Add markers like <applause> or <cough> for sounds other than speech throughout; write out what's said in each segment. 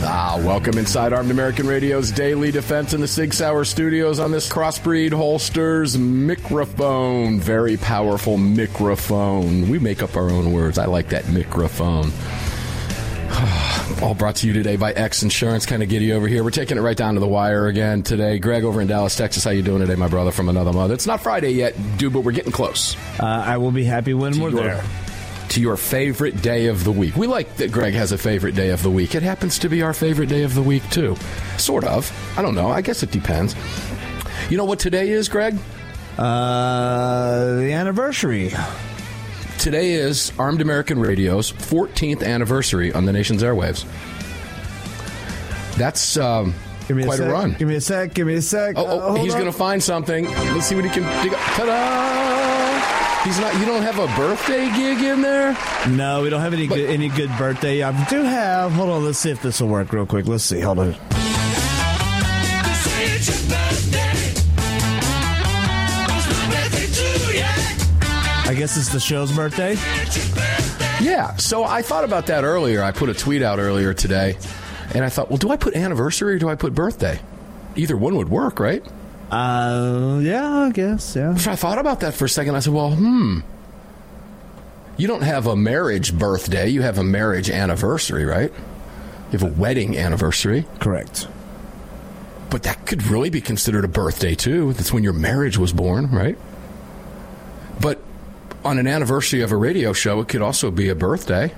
Ah, welcome inside Armed American Radio's Daily Defense in the Sig Sauer Studios on this crossbreed holsters microphone. Very powerful microphone. We make up our own words. I like that microphone. <sighs> All brought to you today by X Insurance. Kind of giddy over here. We're taking it right down to the wire again today. Greg over in Dallas, Texas. How you doing today, my brother from another mother? It's not Friday yet, dude, but we're getting close. Uh, I will be happy when we're your- there. To your favorite day of the week. We like that Greg has a favorite day of the week. It happens to be our favorite day of the week, too. Sort of. I don't know. I guess it depends. You know what today is, Greg? Uh, the anniversary. Today is Armed American Radio's 14th anniversary on the nation's airwaves. That's um, Give me quite a, a, run. Give me a sec. Give me a sec. Oh, oh hold he's going to find something. Let's see what he can dig up. Ta-da! He's not. You don't have a birthday gig in there. No, we don't have any But- good, any good birthday. I do have. Hold on. Let's see if this will work real quick. Let's see. Hold on. I guess it's the show's birthday. Yeah. So I thought about that earlier. I put a tweet out earlier today, and I thought, well, do I put anniversary or do I put birthday? Either one would work, right? Uh, yeah, I guess. Yeah. So I thought about that for a second. I said, well, hmm. You don't have a marriage birthday. You have a marriage anniversary, right? You have a wedding anniversary. Correct. But that could really be considered a birthday, too. That's when your marriage was born, right? But on an anniversary of a radio show, it could also be a birthday.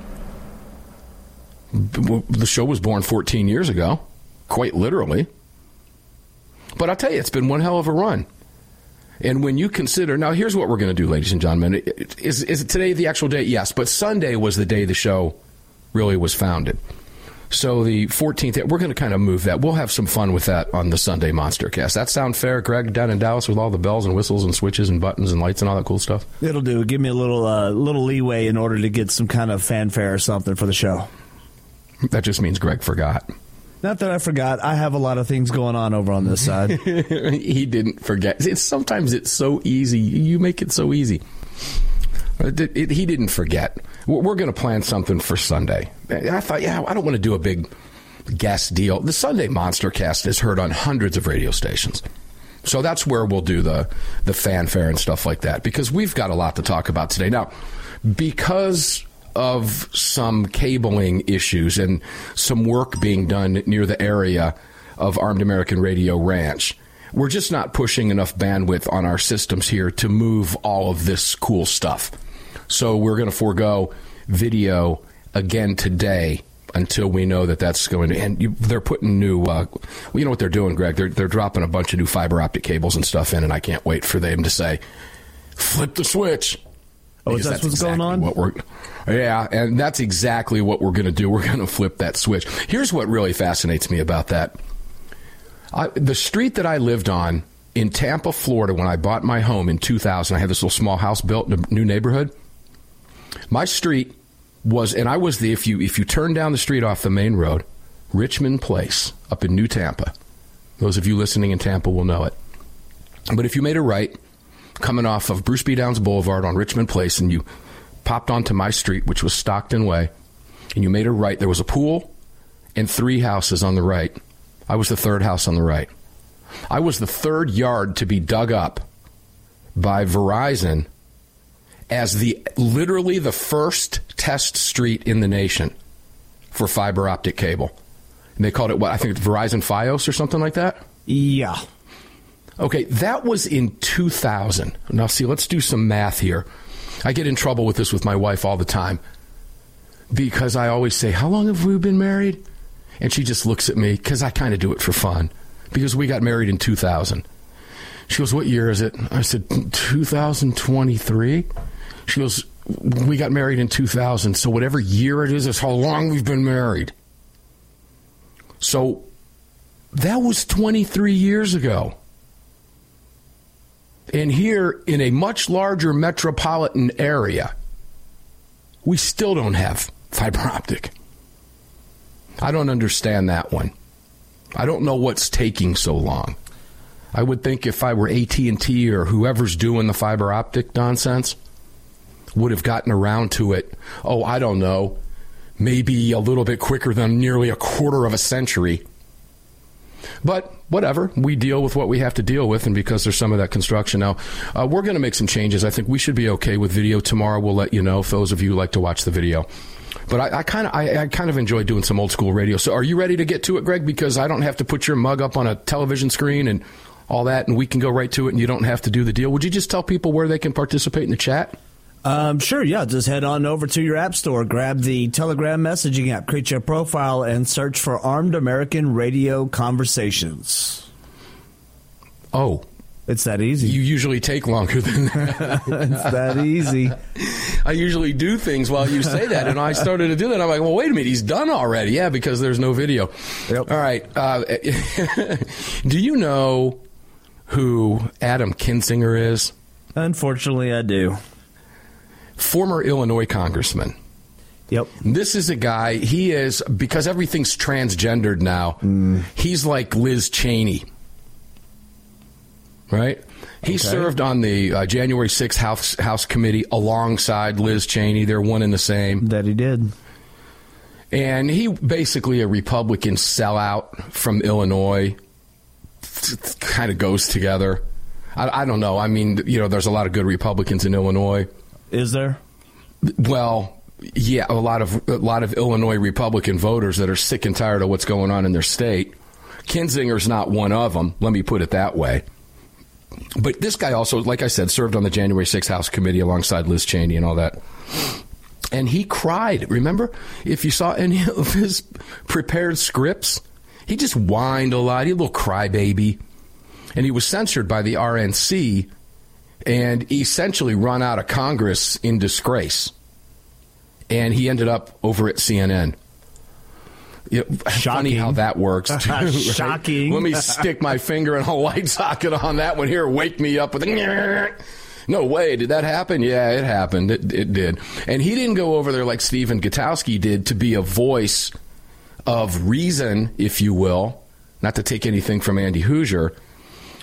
The show was born 14 years ago, quite literally. But I'll tell you, it's been one hell of a run. And when you consider, now here's what we're going to do, ladies and gentlemen. Is, is it today the actual date? Yes, but Sunday was the day the show really was founded. So the 14th, we're going to kind of move that. We'll have some fun with that on the Sunday Monster Cast. That sound fair, Greg, down in Dallas with all the bells and whistles and switches and buttons and lights and all that cool stuff? It'll do. Give me a little uh, little leeway in order to get some kind of fanfare or something for the show. That just means Greg forgot. Not that I forgot. I have a lot of things going on over on this side. <laughs> he didn't forget. It's, sometimes it's so easy. You make it so easy. Uh, it- it- he didn't forget. We're, we're going to plan something for Sunday. I thought, yeah, I don't want to do a big guest deal. The Sunday Monster Cast is heard on hundreds of radio stations. So that's where we'll do the the fanfare and stuff like that because we've got a lot to talk about today. Now, because of some cabling issues and some work being done near the area of Armed American Radio Ranch, we're just not pushing enough bandwidth on our systems here to move all of this cool stuff. So we're going to forego video again today until we know that that's going to. And you, they're putting new. Uh, well, you know what they're doing, Greg? They're they're dropping a bunch of new fiber optic cables and stuff in, and I can't wait for them to say, "Flip the switch." Oh, is that that's what's going on? What we're, yeah, and that's exactly what we're going to do. We're going to flip that switch. Here's what really fascinates me about that. I, the street that I lived on in Tampa, Florida, when I bought my home in 2000, I had this little small house built in a new neighborhood. My street was, and I was the if you if you turn down the street off the main road, Richmond Place up in New Tampa. Those of you listening in Tampa will know it. But if you made a right, coming off of Bruce B. Downs Boulevard on Richmond Place, and you popped onto my street, which was Stockton Way, and you made a right, there was a pool and three houses on the right. I was the third house on the right. I was the third yard to be dug up by Verizon as the literally the first test street in the nation for fiber optic cable. And they called it what? I think it's Verizon Fios or something like that. Yeah. Okay, that was in 2000. Now, see, let's do some math here. I get in trouble with this with my wife all the time because I always say, How long have we been married? And she just looks at me because I kind of do it for fun because we got married in 2000. She goes, What year is it? I said, 2023. She goes, We got married in 2000. So, whatever year it is, is how long we've been married. So, that was 23 years ago. And here in a much larger metropolitan area, we still don't have fiber optic. I don't understand that one. I don't know what's taking so long. I would think if I were AT&T or whoever's doing the fiber optic nonsense would have gotten around to it. Oh, I don't know. Maybe a little bit quicker than nearly a quarter of a century. But whatever, we deal with what we have to deal with, and because there's some of that construction now, uh, we're going to make some changes. I think we should be okay with video tomorrow. We'll let you know if those of you like to watch the video. But I kind of, I, I kind of enjoy doing some old school radio. So, are you ready to get to it, Greg? Because I don't have to put your mug up on a television screen and all that, and we can go right to it, and you don't have to do the deal. Would you just tell people where they can participate in the chat? Um, sure, yeah. Just head on over to your app store, grab the Telegram messaging app, create your profile, and search for Armed American Radio Conversations. Oh, it's that easy. You usually take longer than that. <laughs> it's that easy. I usually do things while you say that, and I started to do that. I'm like, well, wait a minute, he's done already. Yeah, because there's no video. Yep. All right. Uh, <laughs> do you know who Adam Kinzinger is? Unfortunately, I do. Former Illinois congressman. Yep. This is a guy, he is, because everything's transgendered now, mm. he's like Liz Cheney. Right? He okay. served on the uh, January 6th House, House Committee alongside Liz Cheney. They're one and the same. That he did. And he basically a Republican sellout from Illinois. Kind of goes together. I, I don't know. I mean, you know, there's a lot of good Republicans in Illinois. Is there? Well, yeah, a lot of a lot of Illinois Republican voters that are sick and tired of what's going on in their state. Kinzinger's not one of them. Let me put it that way. But this guy also, like I said, served on the January 6th House Committee alongside Liz Cheney and all that. And he cried. Remember, if you saw any <laughs> of his prepared scripts, he just whined a lot. He a little crybaby. And he was censored by the RNC and essentially run out of Congress in disgrace. And he ended up over at CNN. You know, funny how that works. Too, <laughs> right? Shocking. Let me stick my finger in a light socket on that one here. Wake me up with. A, <laughs> no way. Did that happen? Yeah, it happened. It, it did. And he didn't go over there like Stephen Gutowski did to be a voice of reason, if you will, not to take anything from Andy Hooser,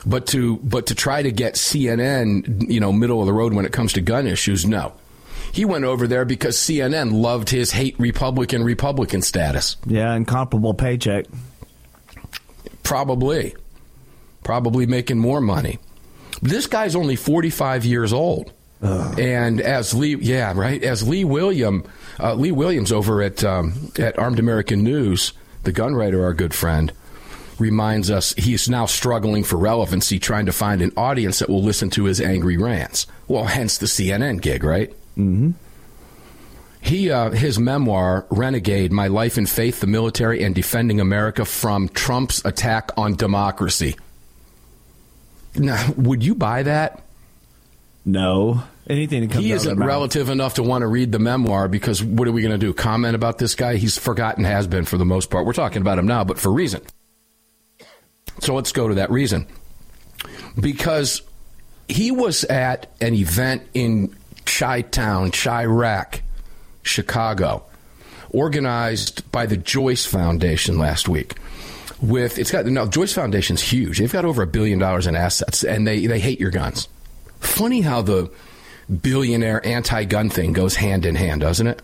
but to but to try to get CNN, you know, middle of the road when it comes to gun issues. No, he went over there because CNN loved his hate Republican Republican status. Yeah, incomparable paycheck. Probably. Probably making more money. This guy's only 45 years old. Ugh. And as Lee, yeah, right, as Lee William, uh, Lee Williams over at um, at Armed American News, the gun writer, our good friend, reminds us he is now struggling for relevancy, trying to find an audience that will listen to his angry rants. Well, hence the CNN gig, right? Mm-hmm. He, uh, his memoir, Renegade My Life and Faith, the Military, and Defending America from Trump's Attack on Democracy. Now, would you buy that? No. Anything that comes He isn't relative enough to want to read the memoir because what are we going to do? Comment about this guy? He's forgotten, has been for the most part. We're talking about him now, but for reason. So let's go to that reason. Because he was at an event in Chi Town, Chiraq, Chicago, organized by the Joyce Foundation last week. With it's got no Joyce Foundation's huge. They've got over a billion dollars in assets, and they they hate your guns. Funny how the billionaire anti-gun thing goes hand in hand, doesn't it?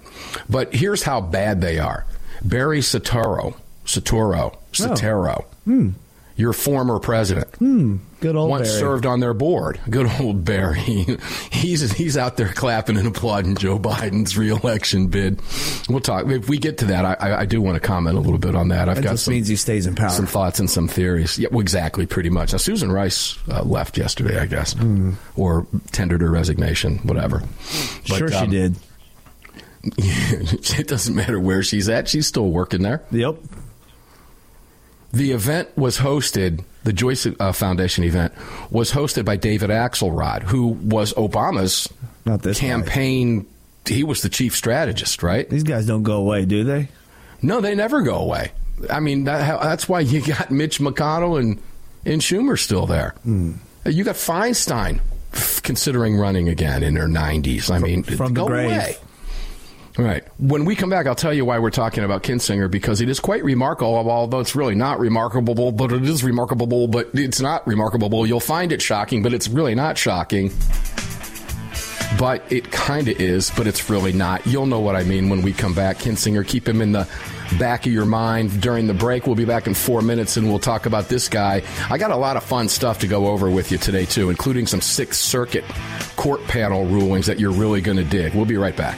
But here's how bad they are. Barry Soetoro, Soetoro, Soetoro. Oh. Hmm. Your former president. Hmm. Good old Once Barry. served on their board. Good old Barry. <laughs> he's he's out there clapping and applauding Joe Biden's reelection bid. We'll talk if we get to that. I, I, do want to comment a little bit on that. I've That got just some, means he stays in power. some thoughts and some theories. Yeah, well, exactly, pretty much. Now, Susan Rice uh, left yesterday, I guess, or tendered her resignation, whatever. But, sure, she um, did. <laughs> it doesn't matter where she's at; she's still working there. Yep. The event was hosted, the Joyce uh, Foundation event was hosted by David Axelrod, who was Obama's Not this guy. campaign. He was the chief strategist, right? These guys don't go away, do they? No, they never go away. I mean, that, that's why you got Mitch McConnell and, and Schumer still there. You got Feinstein f- considering running again in her 90s. I mean, from the go away. All right. When we come back, I'll tell you why we're talking about Kinzinger because it is quite remarkable, although it's really not remarkable, but it is remarkable, but it's not remarkable. You'll find it shocking, but it's really not shocking. But it kind of is, but it's really not. You'll know what I mean when we come back. Kinzinger, keep him in the back of your mind during the break. We'll be back in four minutes and we'll talk about this guy. I got a lot of fun stuff to go over with you today, too, including some Sixth Circuit court panel rulings that you're really going to dig. We'll be right back.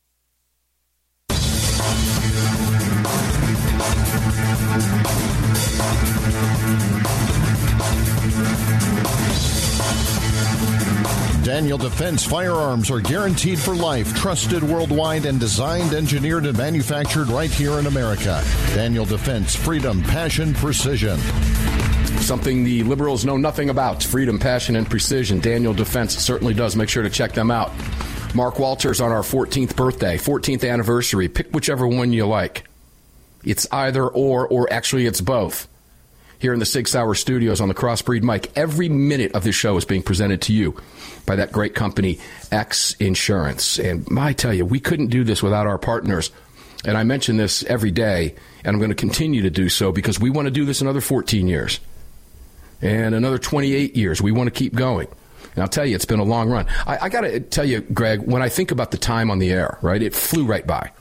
Daniel Defense firearms are guaranteed for life, trusted worldwide, and designed, engineered, and manufactured right here in America. Daniel Defense, freedom, passion, precision. Something the liberals know nothing about freedom, passion, and precision. Daniel Defense certainly does. Make sure to check them out. Mark Walters on our 14th birthday, 14th anniversary. Pick whichever one you like. It's either or, or actually it's both here in the Sig Sauer studios on the Crossbreed mic. Every minute of this show is being presented to you by that great company, X Insurance. And I tell you, we couldn't do this without our partners. And I mention this every day, and I'm going to continue to do so because we want to do this another 14 years and another 28 years. We want to keep going. And I'll tell you, it's been a long run. I, I got to tell you, Greg, when I think about the time on the air, right, it flew right by.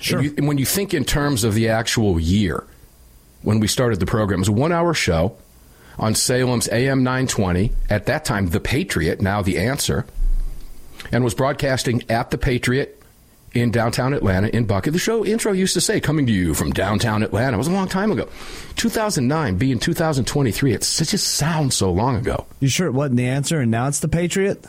Sure. And, you, and when you think in terms of the actual year, when we started the program. It was a one hour show on Salem's AM 920, at that time, The Patriot, now The Answer, and was broadcasting at The Patriot in downtown Atlanta in Buckhead. The show intro used to say, coming to you from downtown Atlanta. It was a long time ago. 2009 being 2023. It just sounds so long ago. You sure it wasn't The Answer and now it's The Patriot?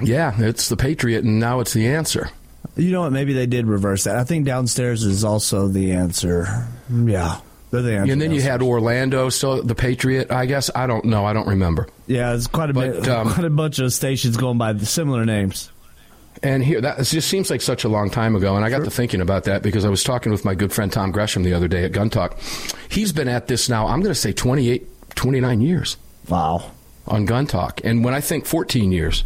Yeah, it's The Patriot and now it's The Answer. You know what? Maybe they did reverse that. I think downstairs is also The Answer. Yeah. The and then you had Orlando, so the Patriot. I guess I don't know. I don't remember. Yeah, it's quite a but, bit, um, quite a bunch of stations going by similar names. And here, that just seems like such a long time ago. And I got sure. to thinking about that because I was talking with my good friend Tom Gresham the other day at Gun Talk. He's been at this now. I'm going to say 28, 29 years. Wow. On Gun Talk, and when I think 14 years,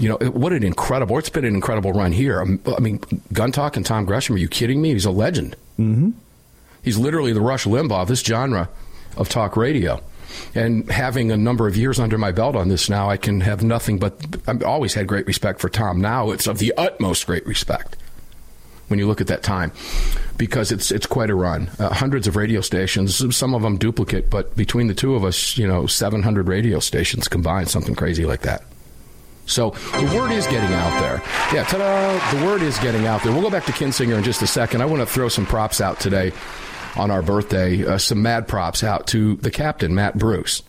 you know, what an incredible, it's been an incredible run here. I mean, Gun Talk and Tom Gresham, are you kidding me? He's a legend. Mm-hmm. He's literally the Rush Limbaugh of this genre of talk radio. And having a number of years under my belt on this now, I can have nothing but I've always had great respect for Tom. Now it's of the utmost great respect when you look at that time because it's it's quite a run. Uh, hundreds of radio stations, some of them duplicate, but between the two of us, you know, 700 radio stations combined, something crazy like that. So the word is getting out there. Yeah, ta-da! The word is getting out there. We'll go back to Kinzinger in just a second. I want to throw some props out today on our birthday uh, some mad props out to the captain, Matt Bruce.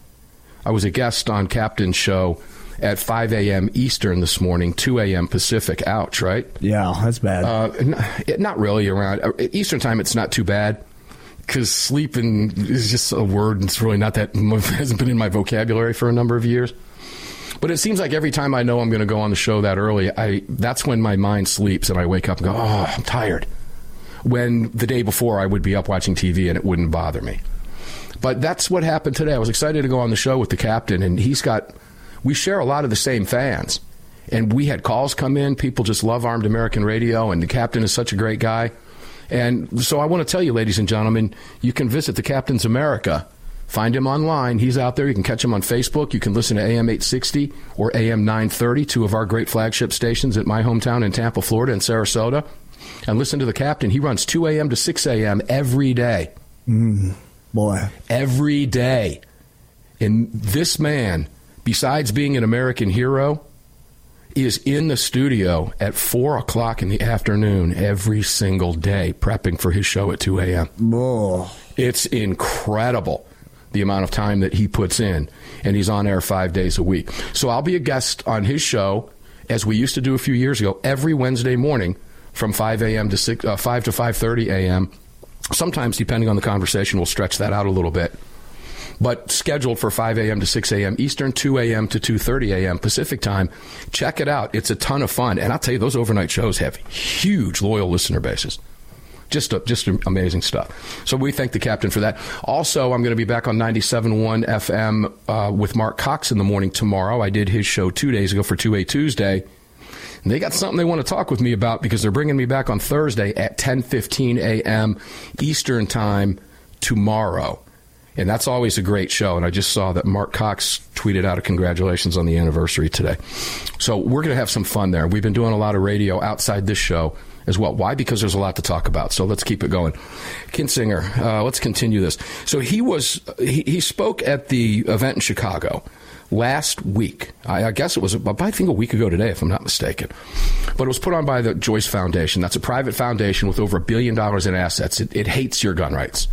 I was a guest on Captain's show at 5 a.m. Eastern this morning, 2 a.m. Pacific. Ouch, right? Yeah, that's bad. Uh, not really around uh, Eastern time. It's not too bad because sleeping is just a word. It's really not that <laughs> hasn't been in my vocabulary for a number of years. But it seems like every time I know I'm going to go on the show that early, I that's when my mind sleeps and I wake up and go, "Oh, I'm tired." When the day before I would be up watching TV and it wouldn't bother me. But that's what happened today. I was excited to go on the show with the captain, and he's got, we share a lot of the same fans. And we had calls come in. People just love Armed American Radio, and the captain is such a great guy. And so I want to tell you, ladies and gentlemen, you can visit the Captain's America. Find him online. He's out there. You can catch him on Facebook. You can listen to AM 860 or AM 930, two of our great flagship stations at my hometown in Tampa, Florida, and Sarasota and listen to the captain. He runs 2 a.m. to 6 a.m. every day. Mm, boy. Every day. And this man, besides being an American hero, is in the studio at 4 o'clock in the afternoon every single day prepping for his show at 2 a.m. Oh. It's incredible the amount of time that he puts in, and he's on air five days a week. So I'll be a guest on his show as we used to do a few years ago, every Wednesday morning from 5 a.m. to 6, uh, 5 to 5:30 a.m. Sometimes, depending on the conversation, we'll stretch that out a little bit. But scheduled for 5 a.m. to 6 a.m. Eastern, 2 a.m. to 2:30 a.m. Pacific time. Check it out; it's a ton of fun, and I'll tell you, those overnight shows have huge loyal listener bases just just amazing stuff. So we thank the captain for that. Also, I'm going to be back on 97.1 FM uh, with Mark Cox in the morning tomorrow. I did his show two days ago for 2A Tuesday. And they got something they want to talk with me about because they're bringing me back on Thursday at 10:15 a.m. Eastern Time tomorrow. And that's always a great show. And I just saw that Mark Cox tweeted out a congratulations on the anniversary today. So we're going to have some fun there. We've been doing a lot of radio outside this show as well. Why? Because there's a lot to talk about. So let's keep it going. Kinzinger, uh, let's continue this. So he was he, he, spoke at the event in Chicago last week. I, I, guess it was I think a week ago today, if I'm not mistaken. But it was put on by the Joyce Foundation. That's a private foundation with over a billion dollars in assets. It, it hates your gun rights.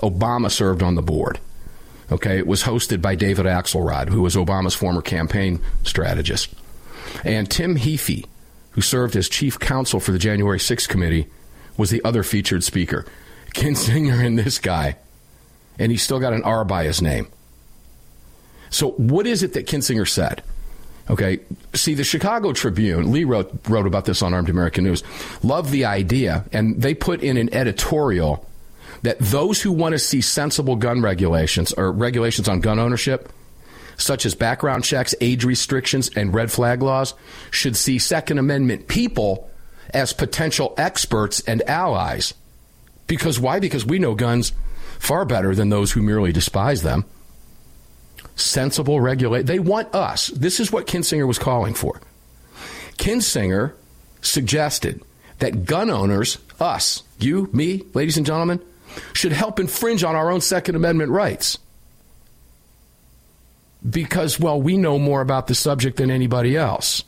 Obama served on the board. Okay, it was hosted by David Axelrod, who was Obama's former campaign strategist, and Tim Heaphy who served as chief counsel for the January 6th committee, was the other featured speaker. Kinzinger and this guy, and he's still got an R by his name. So, what is it that Kinzinger said? Okay, see, the Chicago Tribune, Lee wrote, wrote about this on Armed American News, loved the idea, and they put in an editorial that those who want to see sensible gun regulations or regulations on gun ownership such as background checks, age restrictions, and red flag laws, should see Second Amendment people as potential experts and allies. Because why? Because we know guns far better than those who merely despise them. Sensible regulate. They want us. This is what Kinzinger was calling for. Kinzinger suggested that gun owners, us, you, me, ladies and gentlemen, should help infringe on our own Second Amendment rights because, well, we know more about the subject than anybody else.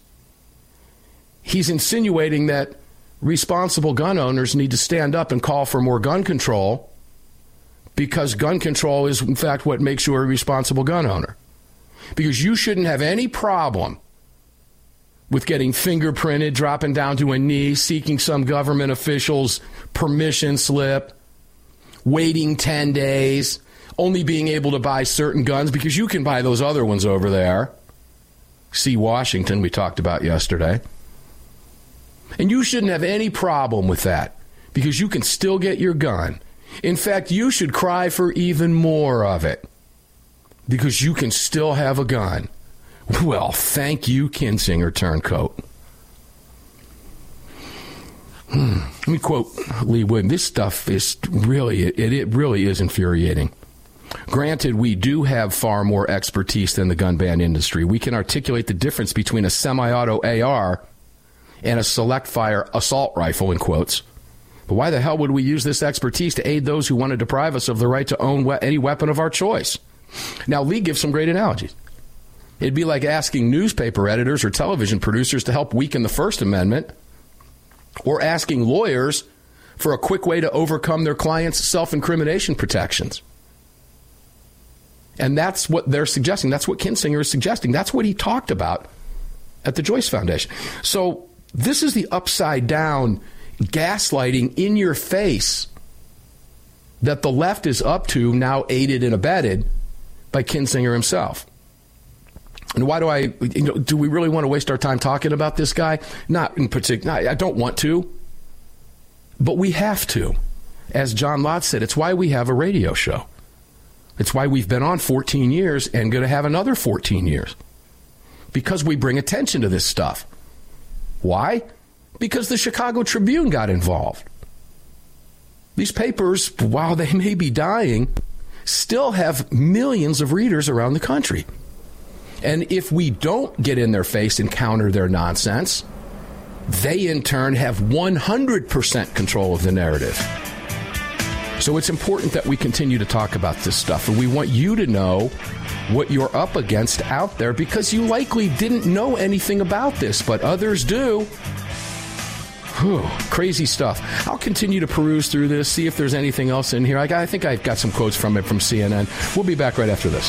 He's insinuating that responsible gun owners need to stand up and call for more gun control because gun control is, in fact, what makes you a responsible gun owner. Because you shouldn't have any problem with getting fingerprinted, dropping down to a knee, seeking some government official's permission slip, waiting 10 days, only being able to buy certain guns because you can buy those other ones over there. See Washington, we talked about yesterday. And you shouldn't have any problem with that because you can still get your gun. In fact, you should cry for even more of it because you can still have a gun. Well, thank you, Kinzinger Turncoat. Hmm. Let me quote Lee Wood. This stuff is really, it, it really is infuriating. Granted, we do have far more expertise than the gun ban industry. We can articulate the difference between a semi auto AR and a select fire assault rifle, in quotes. But why the hell would we use this expertise to aid those who want to deprive us of the right to own we- any weapon of our choice? Now, Lee gives some great analogies. It'd be like asking newspaper editors or television producers to help weaken the First Amendment, or asking lawyers for a quick way to overcome their clients' self incrimination protections. And that's what they're suggesting. That's what Kinzinger is suggesting. That's what he talked about at the Joyce Foundation. So this is the upside down gaslighting in your face that the left is up to, now aided and abetted by Kinzinger himself. And why do I, you know, do we really want to waste our time talking about this guy? Not in particular. I don't want to. But we have to. As John Lott said, it's why we have a radio show. It's why we've been on 14 years and going to have another 14 years. Because we bring attention to this stuff. Why? Because the Chicago Tribune got involved. These papers, while they may be dying, still have millions of readers around the country. And if we don't get in their face and counter their nonsense, they in turn have 100% control of the narrative. So it's important that we continue to talk about this stuff. And we want you to know what you're up against out there because you likely didn't know anything about this, but others do. Whew, crazy stuff. I'll continue to peruse through this, see if there's anything else in here. I, I think I've got some quotes from it from CNN. We'll be back right after this.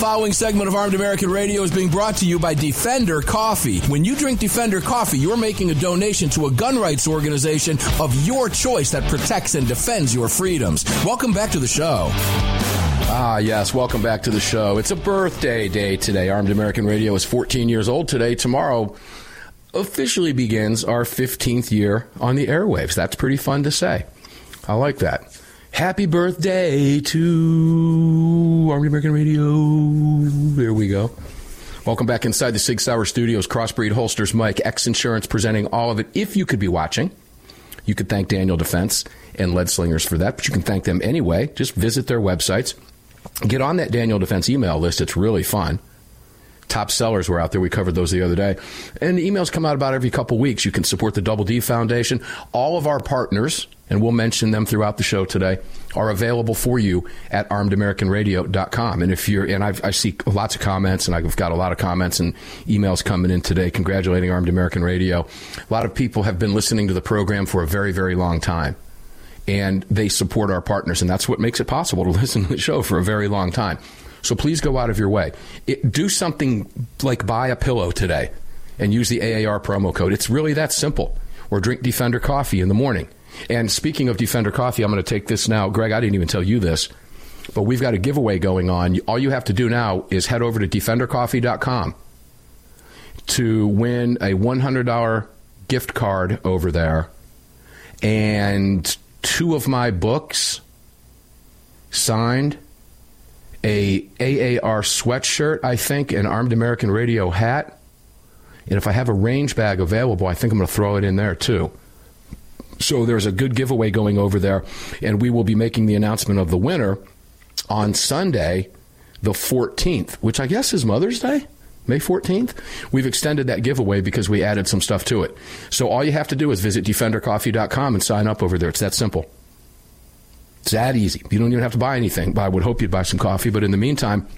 following segment of Armed American Radio is being brought to you by Defender Coffee. When you drink Defender Coffee, you're making a donation to a gun rights organization of your choice that protects and defends your freedoms. Welcome back to the show. Ah, yes. Welcome back to the show. It's a birthday day today. Armed American Radio is 14 years old today. Tomorrow officially begins our 15th year on the airwaves. That's pretty fun to say. I like that. Happy birthday to Armed American Radio. There we go. Welcome back inside the Sig Sauer Studios. Crossbreed Holsters, Mike, X Insurance presenting all of it. If you could be watching, you could thank Daniel Defense and Lead Slingers for that, but you can thank them anyway. Just visit their websites. Get on that Daniel Defense email list. It's really fun. top sellers were out there. We covered those the other day. And emails come out about every couple weeks. You can support the Double D Foundation. All of our partners, and we'll mention them throughout the show today, are available for you at armedamericanradio.com. And if you're, and I've, I see lots of comments, and I've got a lot of comments and emails coming in today congratulating Armed American Radio. A lot of people have been listening to the program for a very, very long time and they support our partners, and that's what makes it possible to <laughs> listen to the show for a very long time. So please go out of your way. It, do something like buy a pillow today and use the AAR promo code. It's really that simple. Or drink Defender coffee in the morning. And speaking of Defender coffee, I'm going to take this now. Greg, I didn't even tell you this, but we've got a giveaway going on. All you have to do now is head over to defendercoffee.com to win a $100 gift card over there and two of my books signed, a AAR sweatshirt, I think, an Armed American Radio hat. And if I have a range bag available, I think I'm going to throw it in there too. So there's a good giveaway going over there, and we will be making the announcement of the winner on Sunday, the 14th, which I guess is Mother's Day. May 14th. We've extended that giveaway because we added some stuff to it. So all you have to do is visit defendercoffee.com and sign up over there. It's that simple. It's that easy. You don't even have to buy anything. I would hope you'd buy some coffee, but in the meantime,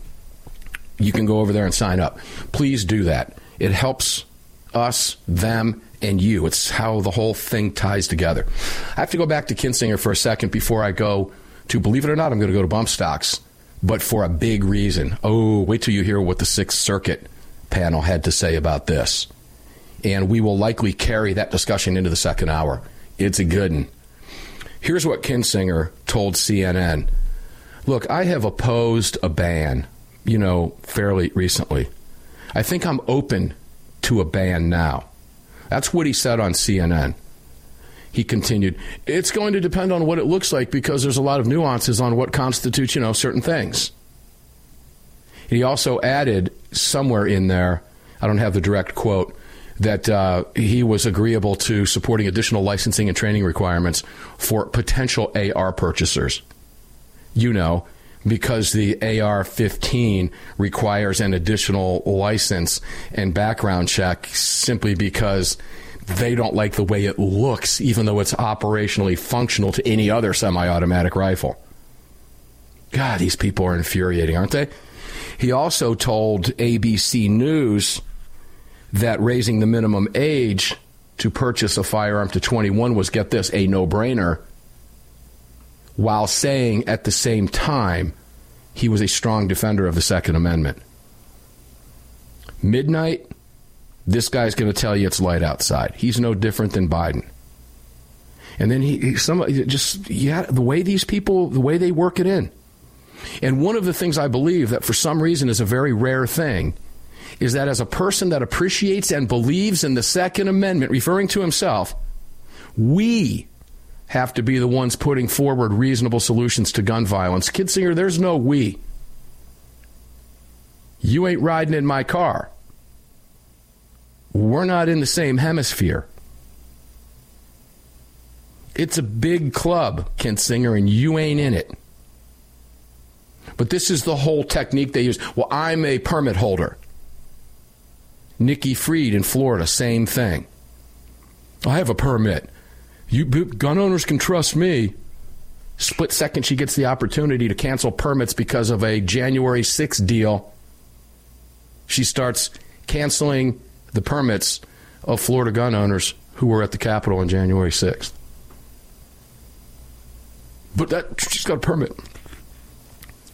you can go over there and sign up. Please do that. It helps us, them, and you. It's how the whole thing ties together. I have to go back to Kinzinger for a second before I go to, believe it or not, I'm going to go to bump stocks, but for a big reason. Oh, wait till you hear what the Sixth Circuit panel had to say about this. And we will likely carry that discussion into the second hour. It's a good one. Here's what Kinzinger told CNN Look, I have opposed a ban, you know, fairly recently. I think I'm open to a ban now. That's what he said on CNN. He continued, It's going to depend on what it looks like because there's a lot of nuances on what constitutes, you know, certain things. He also added somewhere in there, I don't have the direct quote, that uh, he was agreeable to supporting additional licensing and training requirements for potential AR purchasers. You know, because the AR 15 requires an additional license and background check simply because they don't like the way it looks, even though it's operationally functional to any other semi automatic rifle. God, these people are infuriating, aren't they? He also told ABC News that raising the minimum age to purchase a firearm to 21 was, get this, a no brainer, while saying at the same time he was a strong defender of the Second Amendment. Midnight, this guy's going to tell you it's light outside. He's no different than Biden. And then he, some just yeah, the way these people, the way they work it in. And one of the things I believe that for some reason is a very rare thing is that as a person that appreciates and believes in the Second Amendment, referring to himself, we have to be the ones putting forward reasonable solutions to gun violence. Kinzinger, there's no we. You ain't riding in my car. We're not in the same hemisphere. It's a big club, Kinzinger, and you ain't in it. But this is the whole technique they use. Well, I'm a permit holder. Nikki Fried in Florida, same thing. I have a permit. You gun owners can trust me. Split second, she gets the opportunity to cancel permits because of a January 6th deal. She starts canceling the permits of Florida gun owners who were at the Capitol on January 6th. But that she's got a permit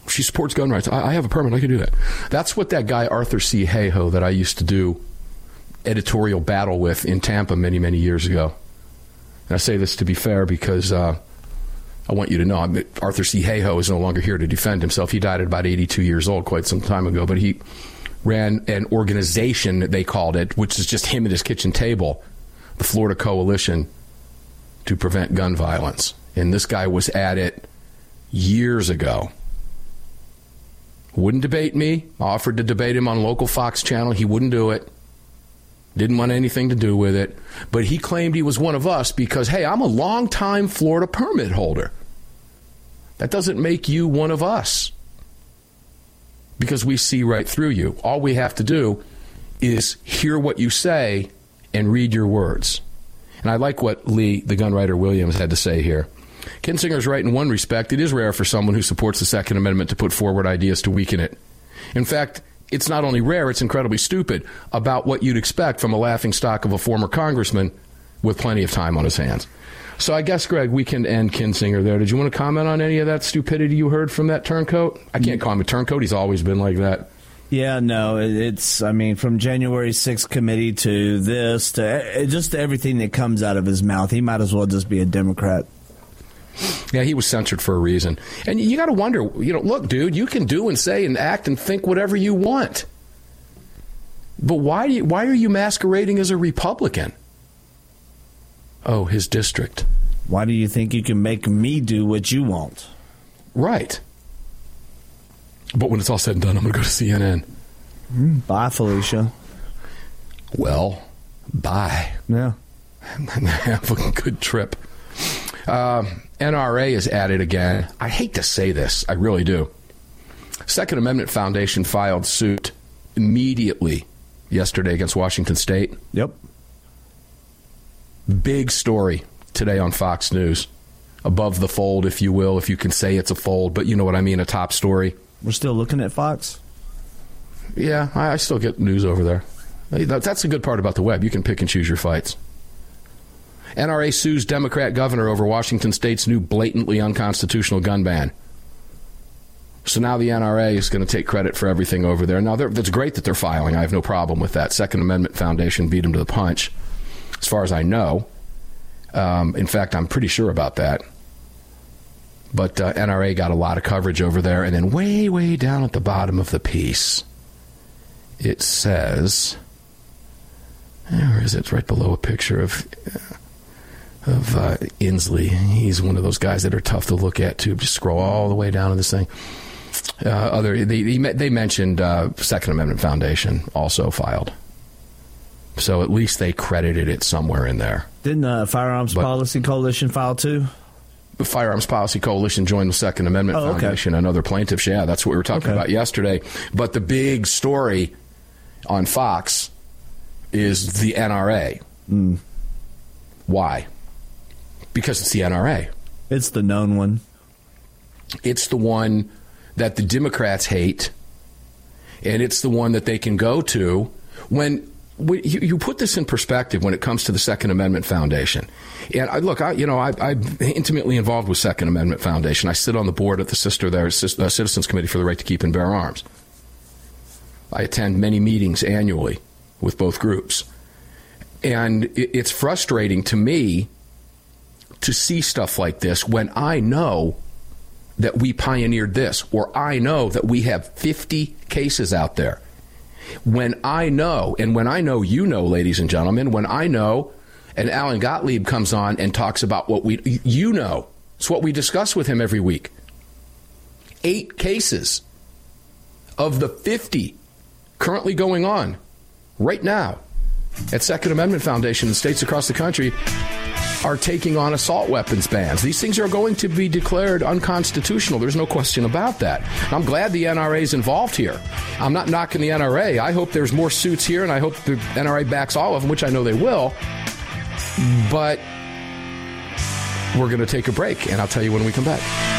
she supports gun rights. I, I, have a permit. I can do that. That's what that guy Arthur C. Hayhoe that I used to do editorial battle with in Tampa many many years ago. And I say this to be fair because uh, I want you to know Arthur C. Hayhoe is no longer here to defend himself. He died at about 82 years old, quite some time ago. But he ran an organization they called it, which is just him at his kitchen table, the Florida Coalition to Prevent Gun Violence. And this guy was at it years ago wouldn't debate me. Offered to debate him on local Fox channel. He wouldn't do it. Didn't want anything to do with it. But he claimed he was one of us because, hey, I'm a long-time Florida permit holder. That doesn't make you one of us. because we see right through you. All we have to do is hear what you say and read your words. And I like what Lee, the gun writer Williams, had to say here. Kinzinger's right in one respect. It is rare for someone who supports the Second Amendment to put forward ideas to weaken it. In fact, it's not only rare, it's incredibly stupid about what you'd expect from a laughing stock of a former congressman with plenty of time on his hands. So I guess, Greg, we can end Kinzinger there. Did you want to comment on any of that stupidity you heard from that turncoat? I can't call him a turncoat. He's always been like that. Yeah, no, it's, I mean, from January 6th committee to this to eh, just everything that comes out of his mouth, he might as well just be a Democrat. Yeah, he was censored for a reason. And you got to wonder, you know, look, dude, you can do and say and act and think whatever you want. But why do you, why are you masquerading as a Republican? Oh, his district. Why do you think you can make me do what you want? Right. But when it's all said and done, I'm going to go to CNN. Bye, Felicia. Well, bye. Yeah. <laughs> Have a good trip. Uh, NRA is at it again. I hate to say this, I really do. Second Amendment Foundation filed suit immediately yesterday against Washington State. Yep. Big story today on Fox News. Above the fold, if you will, if you can say it's a fold, but you know what I mean, a top story. We're still looking at Fox? Yeah, I, I still get news over there. That's a good part about the web. You can pick and choose your fights. NRA sues Democrat governor over Washington state's new blatantly unconstitutional gun ban. So now the NRA is going to take credit for everything over there. Now, that's great that they're filing. I have no problem with that. Second Amendment Foundation beat them to the punch, as far as I know. Um, in fact, I'm pretty sure about that. But uh, NRA got a lot of coverage over there. And then, way, way down at the bottom of the piece, it says, where is it? It's right below a picture of. Uh, of uh, Inslee. He's one of those guys that are tough to look at too. Just scroll all the way down to this thing. Uh, other they, they mentioned uh, Second Amendment Foundation also filed, so at least they credited it somewhere in there. Didn't the Firearms but, Policy Coalition file too? The Firearms Policy Coalition joined the Second Amendment oh, Foundation okay. and other plaintiffs. Yeah, that's what we were talking okay. about yesterday. But the big story on Fox is the NRA. Mm. Why? Because it's the NRA. It's the known one. It's the one that the Democrats hate, and it's the one that they can go to when. when you, you, put this in perspective when it comes to the Second Amendment Foundation, and I, look, I, you know, I, am intimately involved with Second Amendment Foundation. I sit on the board at the sister there, uh, Citizens Committee for the Right to Keep and Bear Arms. I attend many meetings annually with both groups, and it, it's frustrating to me to see stuff like this when I know that we pioneered this, or I know that we have 50 cases out there. When I know, and when I know you know, ladies and gentlemen, when I know, and Alan Gottlieb comes on and talks about what we, you know, it's what we discuss with him every week. Eight cases of the 50 currently going on right now at Second Amendment Foundation in states across the country are taking on assault weapons bans. These things are going to be declared unconstitutional. There's no question about that. I'm glad the NRA is involved here. I'm not knocking the NRA. I hope there's more suits here, and I hope the NRA backs all of them, which I know they will. But we're going to take a break, and I'll tell you when we come back.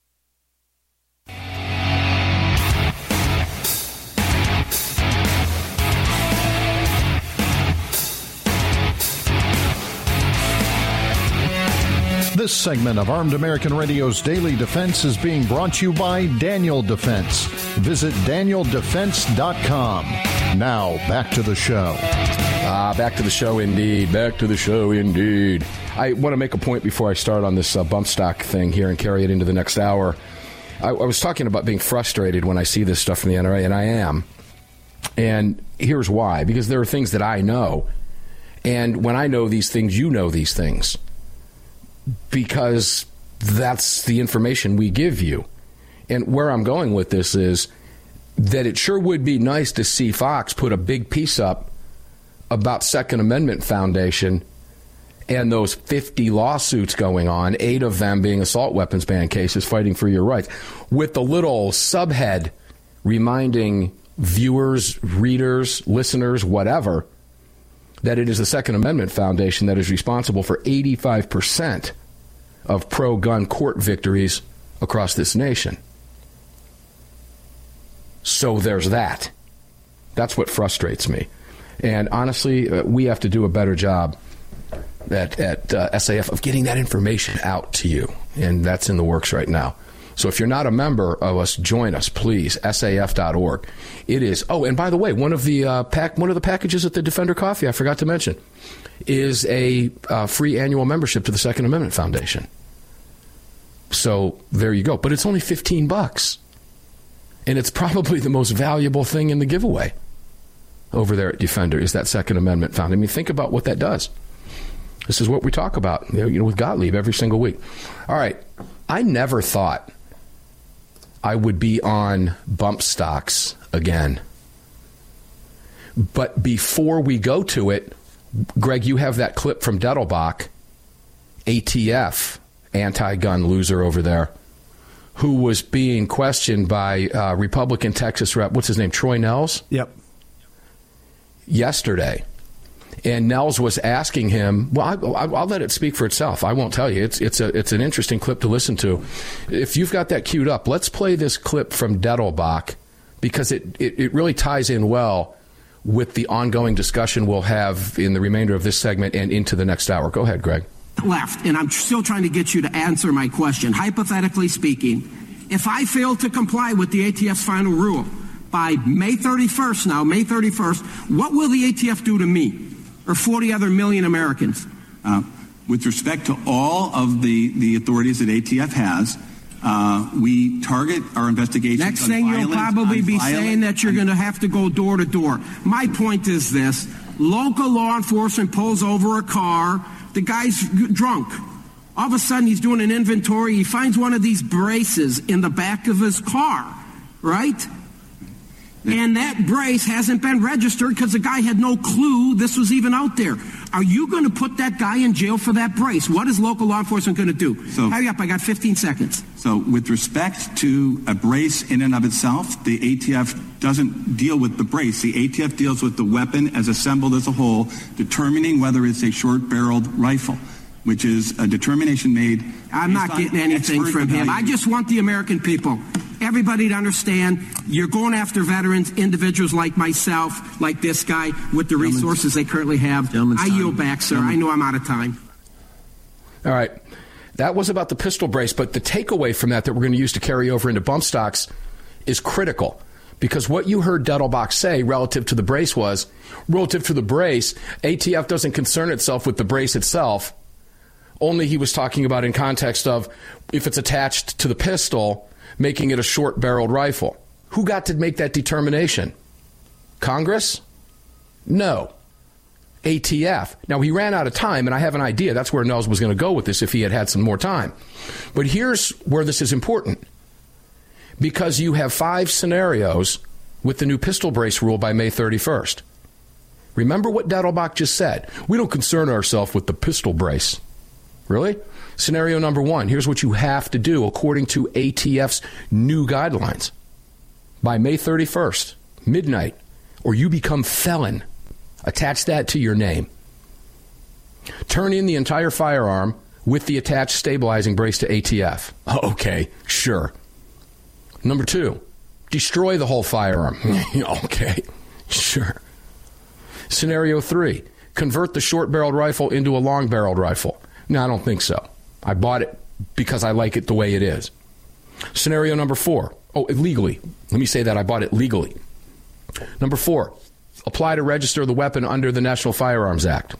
This segment of Armed American Radio's Daily Defense is being brought to you by Daniel Defense. Visit danieldefense.com. Now, back to the show. Ah, back to the show indeed. Back to the show indeed. I want to make a point before I start on this uh, bump stock thing here and carry it into the next hour. I, I was talking about being frustrated when I see this stuff from the NRA, and I am. And here's why because there are things that I know. And when I know these things, you know these things because that's the information we give you. And where I'm going with this is that it sure would be nice to see Fox put a big piece up about Second Amendment Foundation and those 50 lawsuits going on, eight of them being assault weapons ban cases fighting for your rights, with the little subhead reminding viewers, readers, listeners, whatever, that it is the Second Amendment Foundation that is responsible for 85% of pro gun court victories across this nation. So there's that. That's what frustrates me. And honestly, uh, we have to do a better job at, at uh, SAF of getting that information out to you. And that's in the works right now. So if you're not a member of us, join us, please. SAF.org. It is. Oh, and by the way, one of the uh, pack, one of the packages at the Defender Coffee, I forgot to mention, is a uh, free annual membership to the Second Amendment Foundation. So there you go. But it's only 15 bucks. And it's probably the most valuable thing in the giveaway over there at Defender is that Second Amendment Foundation. I mean, think about what that does. This is what we talk about you know, with Gottlieb every single week. All right. I never thought I would be on bump stocks again. But before we go to it, Greg, you have that clip from Dettelbach, ATF, anti gun loser over there, who was being questioned by uh, Republican Texas Rep, what's his name, Troy Nehls? Yep. Yesterday. And Nehls was asking him. Well, I, will let it speak for itself. I won't tell you. It's it's a it's an interesting clip to listen to. If you've got that queued up, let's play this clip from Dettelbach because it, it, it really ties in well with the ongoing discussion we'll have in the remainder of this segment and into the next hour. Go ahead, Greg. Left, and I'm still trying to get you to answer my question. Hypothetically speaking, if I fail to comply with the ATF's final rule by May 31st now, May 31st, what will the ATF do to me? Or 40 other million Americans? Uh, with respect to all of the, the authorities that ATF has, uh, we target our investigations. Next thing violent, you'll probably be violent, saying that you're going to have to go door to door. My point is this local law enforcement pulls over a car, the guy's drunk. All of a sudden, he's doing an inventory. He finds one of these braces in the back of his car, right? And that brace hasn't been registered because the guy had no clue this was even out there. Are you going to put that guy in jail for that brace? What is local law enforcement going to do? So, Hurry up, I got 15 seconds. So, with respect to a brace in and of itself, the ATF doesn't deal with the brace. The ATF deals with the weapon as assembled as a whole, determining whether it's a short barreled rifle which is a determination made. I'm not getting anything from him. I just want the American people, everybody to understand you're going after veterans, individuals like myself, like this guy, with the resources they currently have. I yield back, sir. I know I'm out of time. All right. That was about the pistol brace, but the takeaway from that that we're going to use to carry over into bump stocks is critical. Because what you heard Dettelbach say relative to the brace was, relative to the brace, ATF doesn't concern itself with the brace itself only he was talking about in context of if it's attached to the pistol, making it a short barreled rifle. Who got to make that determination? Congress? No. ATF. Now, he ran out of time, and I have an idea. That's where Nehls was going to go with this if he had had some more time. But here's where this is important because you have five scenarios with the new pistol brace rule by May 31st. Remember what Dettelbach just said. We don't concern ourselves with the pistol brace. Really? Scenario number one here's what you have to do according to ATF's new guidelines. By May 31st, midnight, or you become felon. Attach that to your name. Turn in the entire firearm with the attached stabilizing brace to ATF. <laughs> Okay, sure. Number two, destroy the whole firearm. <laughs> okay, sure. Scenario three, convert the short barreled rifle into a long barreled rifle. No, I don't think so. I bought it because I like it the way it is. Scenario number four. Oh, legally. Let me say that I bought it legally. Number four, apply to register the weapon under the National Firearms Act.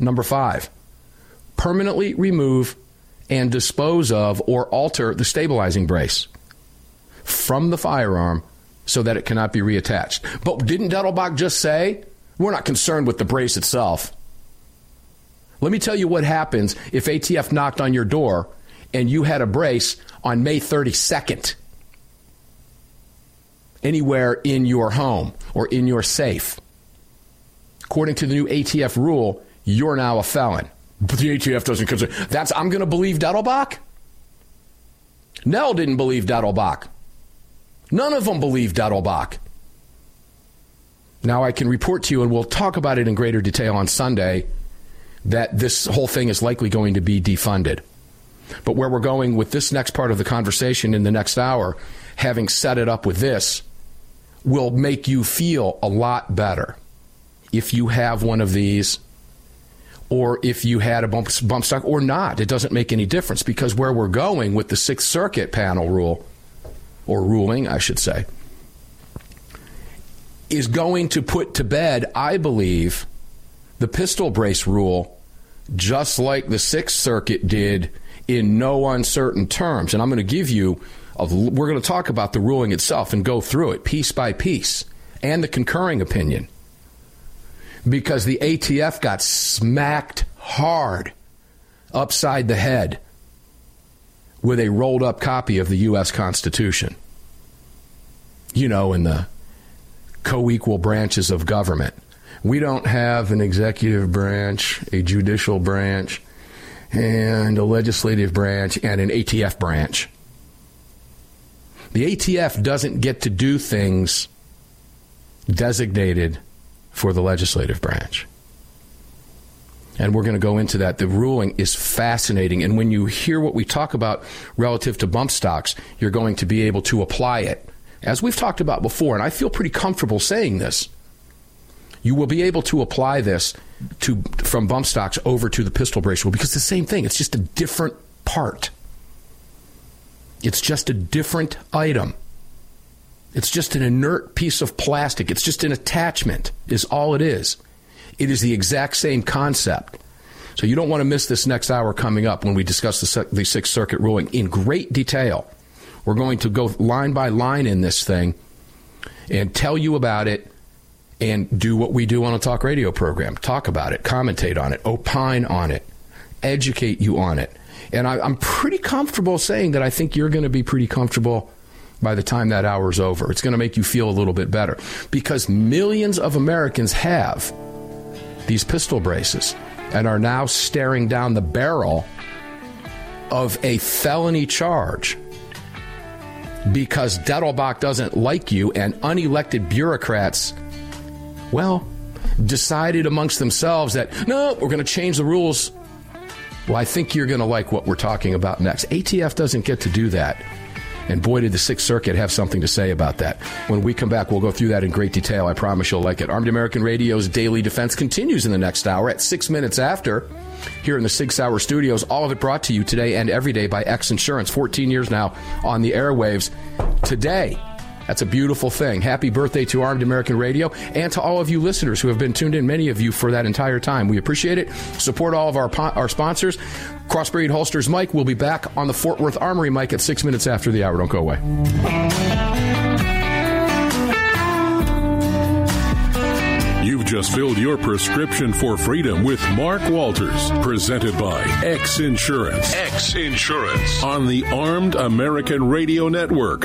Number five, permanently remove and dispose of or alter the stabilizing brace from the firearm so that it cannot be reattached. But didn't Dettelbach just say, we're not concerned with the brace itself? Let me tell you what happens if ATF knocked on your door and you had a brace on May 32nd anywhere in your home or in your safe. According to the new ATF rule, you're now a felon. But the ATF doesn't consider that's I'm going to believe Dettelbach. Nell didn't believe Dettelbach. None of them believed Dettelbach. Now I can report to you, and we'll talk about it in greater detail on Sunday that this whole thing is likely going to be defunded. But where we're going with this next part of the conversation in the next hour, having set it up with this, will make you feel a lot better if you have one of these or if you had a bump, bump stock or not. It doesn't make any difference because where we're going with the Sixth Circuit panel rule, or ruling, I should say, is going to put to bed, I believe, the pistol brace rule, just like the Sixth Circuit did in no uncertain terms. And I'm going to give you, a, we're going to talk about the ruling itself and go through it piece by piece and the concurring opinion because the ATF got smacked hard upside the head with a rolled up copy of the U.S. Constitution. You know, in the co equal branches of government. We don't have an executive branch, a judicial branch, and a legislative branch, and an ATF branch. The ATF doesn't get to do things designated for the legislative branch. And we're going to go into that. The ruling is fascinating. And when you hear what we talk about relative to bump stocks, you're going to be able to apply it. As we've talked about before, and I feel pretty comfortable saying this, you will be able to apply this to from bump stocks over to the pistol brace rule because it's the same thing. It's just a different part. It's just a different item. It's just an inert piece of plastic. It's just an attachment, is all it is. It is the exact same concept. So you don't want to miss this next hour coming up when we discuss the, the Sixth Circuit ruling in great detail. We're going to go line by line in this thing and tell you about it and do what we do on a talk radio program talk about it, commentate on it, opine on it, educate you on it. And I, am pretty comfortable saying that I think you're going to be pretty comfortable by the time that hour's over. It's going to make you feel a little bit better because millions of Americans have these pistol braces and are now staring down the barrel of a felony charge because Dettelbach doesn't like you and unelected bureaucrats, well, decided amongst themselves that, no, we're going to change the rules. Well, I think you're going to like what we're talking about next. ATF doesn't get to do that. And boy, did the Sixth Circuit have something to say about that. When we come back, we'll go through that in great detail. I promise you'll like it. Armed American Radio's Daily Defense continues in the next hour at six minutes after. Here in the Sig Sauer studios, all of it brought to you today and every day by X Insurance. 14 years now on the airwaves. Today, that's a beautiful thing. Happy birthday to Armed American Radio and to all of you listeners who have been tuned in, many of you for that entire time. We appreciate it. Support all of our, our sponsors. Crossbreed Holsters Mike will be back on the Fort Worth Armory Mike at six minutes after the hour. Don't go away. You've just filled your prescription for freedom with Mark Walters, presented by X Insurance. X Insurance on the Armed American Radio Network.